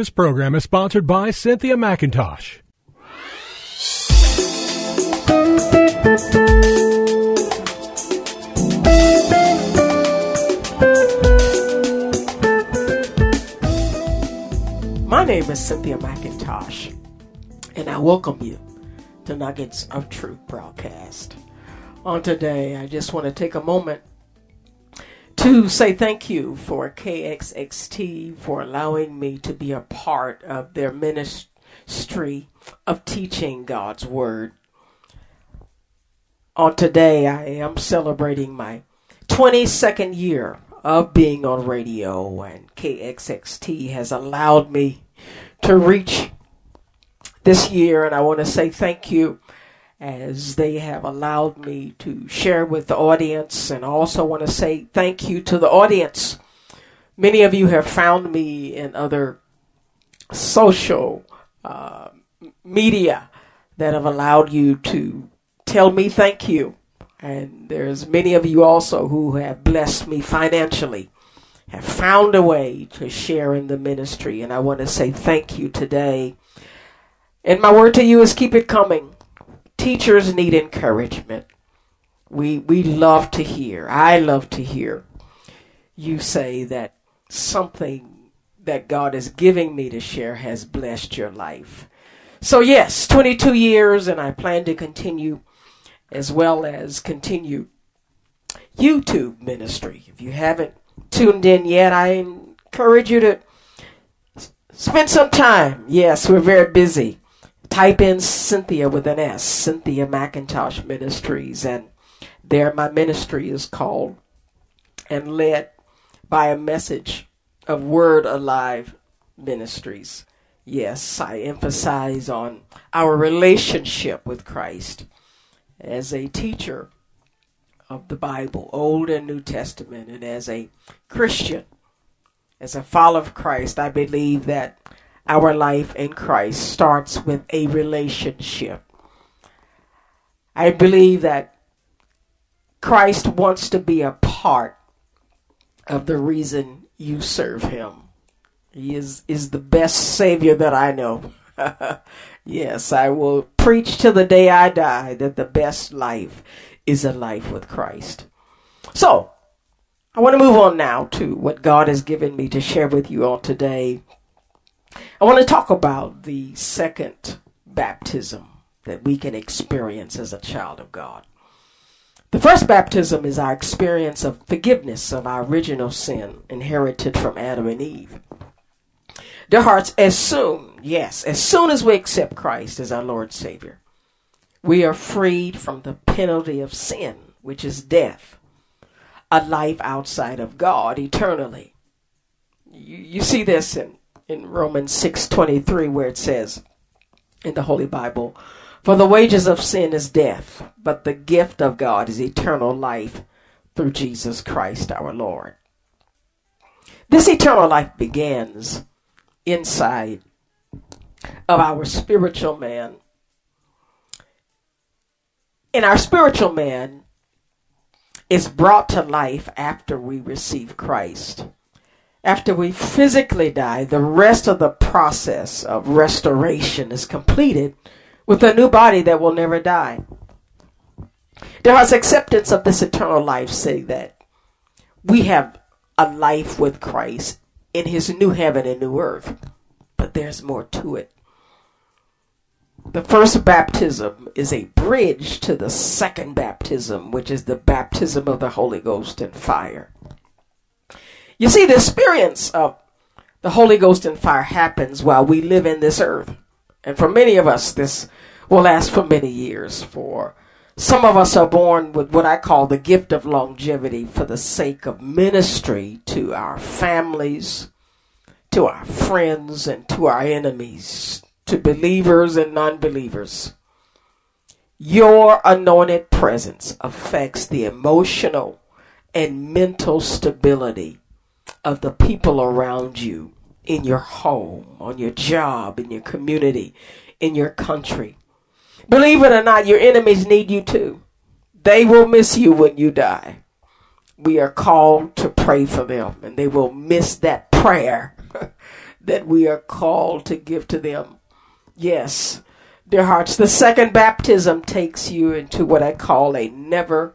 This program is sponsored by Cynthia McIntosh. My name is Cynthia McIntosh, and I welcome you to Nuggets of Truth broadcast. On today, I just want to take a moment to say thank you for KXXT for allowing me to be a part of their ministry of teaching God's Word. On today, I am celebrating my 22nd year of being on radio, and KXXT has allowed me to reach this year, and I want to say thank you as they have allowed me to share with the audience, and I also want to say thank you to the audience. Many of you have found me in other social uh, media that have allowed you to tell me thank you and there's many of you also who have blessed me financially, have found a way to share in the ministry. And I want to say thank you today. And my word to you is keep it coming. Teachers need encouragement. We, we love to hear, I love to hear you say that something that God is giving me to share has blessed your life. So, yes, 22 years, and I plan to continue as well as continue YouTube ministry. If you haven't tuned in yet, I encourage you to spend some time. Yes, we're very busy. Type in Cynthia with an S, Cynthia McIntosh Ministries, and there my ministry is called and led by a message of Word Alive Ministries. Yes, I emphasize on our relationship with Christ as a teacher of the Bible, Old and New Testament, and as a Christian, as a follower of Christ, I believe that our life in Christ starts with a relationship. I believe that Christ wants to be a part of the reason you serve him. He is, is the best Savior that I know. Yes, I will preach till the day I die that the best life is a life with Christ. So, I want to move on now to what God has given me to share with you all today. I want to talk about the second baptism that we can experience as a child of God. The first baptism is our experience of forgiveness of our original sin inherited from Adam and Eve. Their hearts as soon Yes, as soon as we accept Christ as our Lord Savior, we are freed from the penalty of sin, which is death, a life outside of God eternally. You, you see this in, in Romans 6:23 where it says in the Holy Bible, "For the wages of sin is death, but the gift of God is eternal life through Jesus Christ our Lord." This eternal life begins inside of our spiritual man. And our spiritual man is brought to life after we receive Christ. After we physically die, the rest of the process of restoration is completed with a new body that will never die. There is acceptance of this eternal life, saying that we have a life with Christ in his new heaven and new earth but there's more to it. The first baptism is a bridge to the second baptism, which is the baptism of the Holy Ghost and fire. You see, the experience of the Holy Ghost and fire happens while we live in this earth. And for many of us, this will last for many years. For some of us are born with what I call the gift of longevity for the sake of ministry to our families, to our friends and to our enemies, to believers and non believers. Your anointed presence affects the emotional and mental stability of the people around you in your home, on your job, in your community, in your country. Believe it or not, your enemies need you too. They will miss you when you die. We are called to pray for them, and they will miss that prayer that we are called to give to them. Yes, dear hearts, the second baptism takes you into what I call a never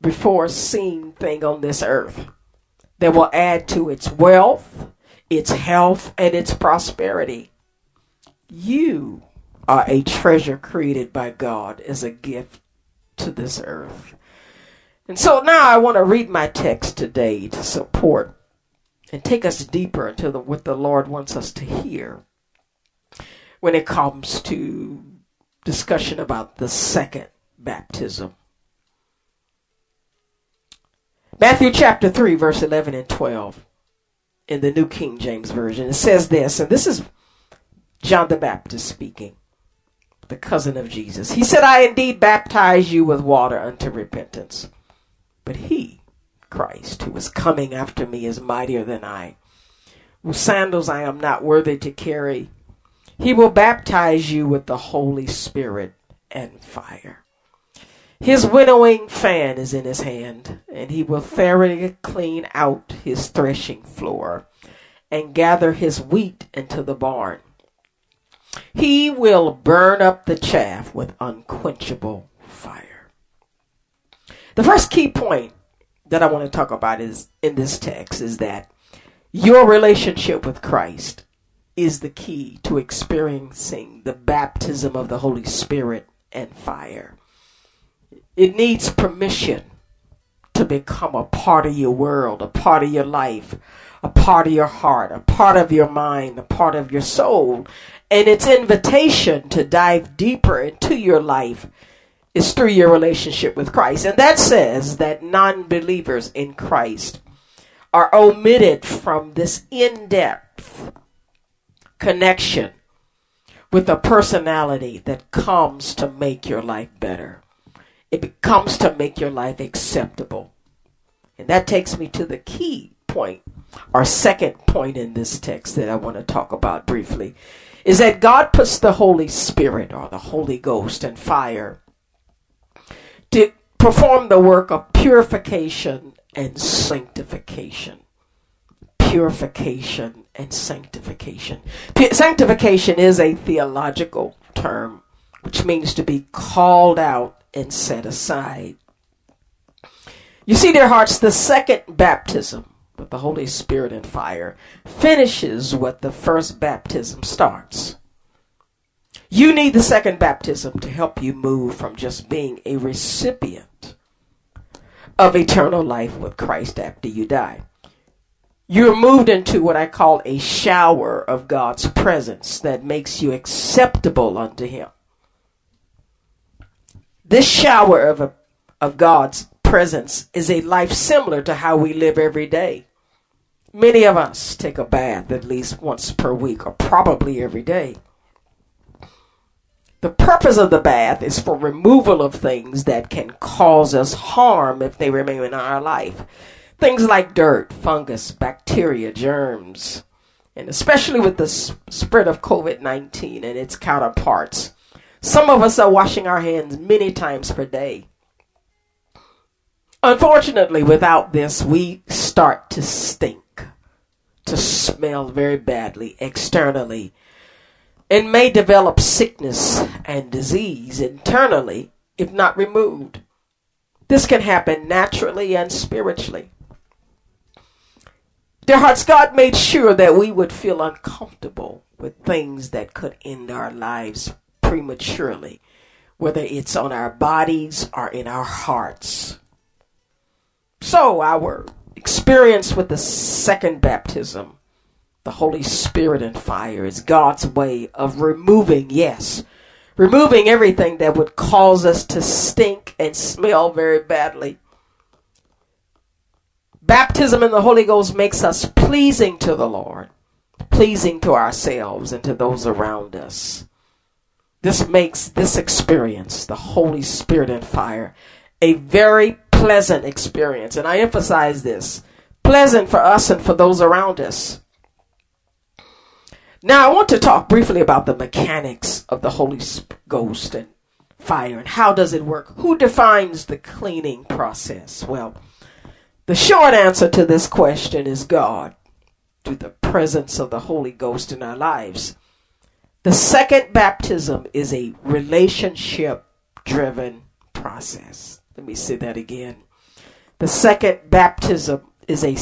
before seen thing on this earth that will add to its wealth, its health, and its prosperity. You are a treasure created by God as a gift to this earth. And so now I want to read my text today to support and take us deeper into the, what the Lord wants us to hear when it comes to discussion about the second baptism. Matthew chapter 3, verse 11 and 12 in the New King James Version. It says this, and this is John the Baptist speaking, the cousin of Jesus. He said, I indeed baptize you with water unto repentance. But he, Christ, who is coming after me, is mightier than I, whose sandals I am not worthy to carry. He will baptize you with the Holy Spirit and fire. His winnowing fan is in his hand, and he will thoroughly clean out his threshing floor and gather his wheat into the barn. He will burn up the chaff with unquenchable fire. the first key point that I want to talk about is in this text is that your relationship with Christ is the key to experiencing the baptism of the Holy Spirit and fire. It needs permission to become a part of your world, a part of your life, a part of your heart, a part of your mind, a part of your soul. And its invitation to dive deeper into your life is through your relationship with Christ. And that says that non believers in Christ are omitted from this in depth connection with a personality that comes to make your life better. It becomes to make your life acceptable. And that takes me to the key point, our second point in this text that I want to talk about briefly, is that God puts the Holy Spirit or the Holy Ghost and fire to perform the work of purification and sanctification. Purification and sanctification. Sanctification is a theological term which means to be called out and set aside. You see, dear hearts, the second baptism with the Holy Spirit and fire finishes what the first baptism starts. You need the second baptism to help you move from just being a recipient of eternal life with Christ after you die. You're moved into what I call a shower of God's presence that makes you acceptable unto Him. This shower of, a, of God's presence is a life similar to how we live every day. Many of us take a bath at least once per week or probably every day. The purpose of the bath is for removal of things that can cause us harm if they remain in our life. Things like dirt, fungus, bacteria, germs, and especially with the spread of COVID 19 and its counterparts. Some of us are washing our hands many times per day. Unfortunately, without this, we start to stink, to smell very badly externally and may develop sickness and disease internally if not removed. This can happen naturally and spiritually. Dear hearts, God made sure that we would feel uncomfortable with things that could end our lives prematurely, whether it's on our bodies or in our hearts. So, our experience with the second baptism the Holy Spirit and fire is God's way of removing, yes, removing everything that would cause us to stink and smell very badly. Baptism in the Holy Ghost makes us pleasing to the Lord, pleasing to ourselves and to those around us. This makes this experience, the Holy Spirit and fire, a very pleasant experience. And I emphasize this pleasant for us and for those around us. Now, I want to talk briefly about the mechanics of the Holy Ghost and fire and how does it work? Who defines the cleaning process? Well, the short answer to this question is God. to the presence of the Holy Ghost in our lives. The second baptism is a relationship driven process. Let me say that again. The second baptism is a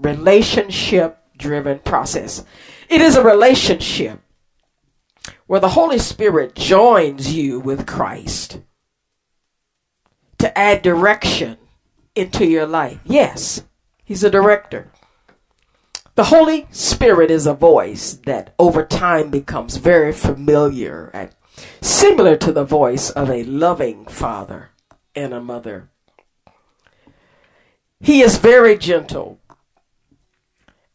relationship driven process. It is a relationship where the Holy Spirit joins you with Christ to add direction into your life. Yes, He's a director. The Holy Spirit is a voice that over time becomes very familiar and similar to the voice of a loving father and a mother. He is very gentle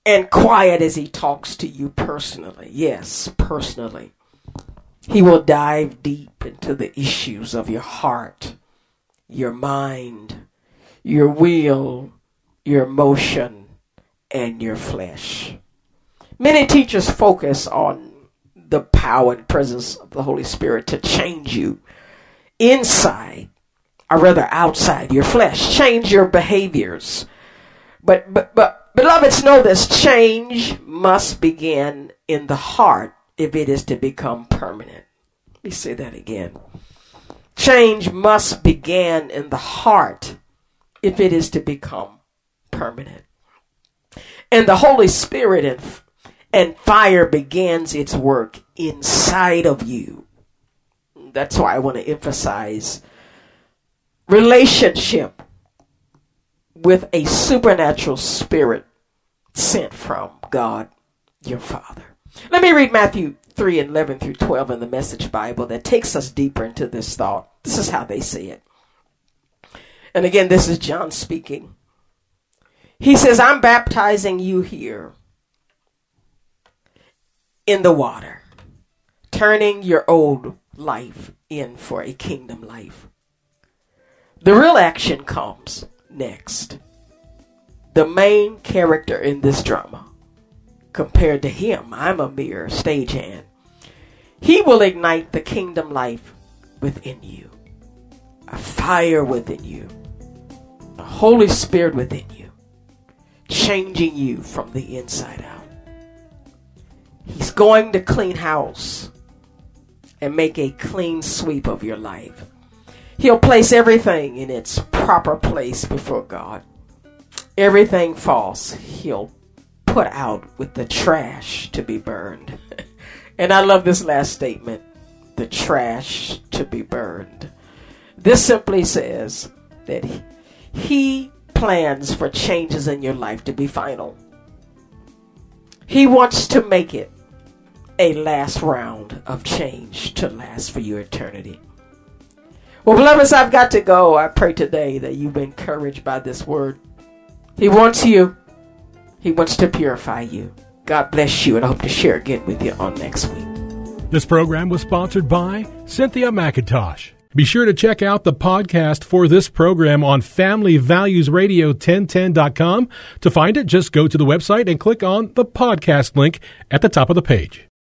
and quiet as he talks to you personally. Yes, personally. He will dive deep into the issues of your heart, your mind, your will, your emotion, and your flesh. Many teachers focus on the power and presence of the Holy Spirit to change you inside, or rather outside your flesh, change your behaviors. But, but, but, beloveds, know this change must begin in the heart if it is to become permanent. Let me say that again. Change must begin in the heart if it is to become permanent and the Holy Spirit and, and fire begins its work inside of you. That's why I want to emphasize relationship with a supernatural spirit sent from God your Father. Let me read Matthew 3 and 11 through 12 in the Message Bible that takes us deeper into this thought. This is how they see it. And again, this is John speaking. He says, I'm baptizing you here in the water, turning your old life in for a kingdom life. The real action comes next. The main character in this drama, compared to him, I'm a mere stagehand. He will ignite the kingdom life within you, a fire within you, a Holy Spirit within you changing you from the inside out. He's going to clean house and make a clean sweep of your life. He'll place everything in its proper place before God. Everything false, he'll put out with the trash to be burned. and I love this last statement the trash to be burned. This simply says that he plans for changes in your life to be final. He wants to make it a last round of change to last for your eternity. Well, beloveds, I've got to go. I pray today that you've been encouraged by this word. He wants you, He wants to purify you. God bless you, and I hope to share again with you on next week. This program was sponsored by Cynthia McIntosh. Be sure to check out the podcast for this program on Family Values FamilyValuesRadio1010.com. To find it, just go to the website and click on the podcast link at the top of the page.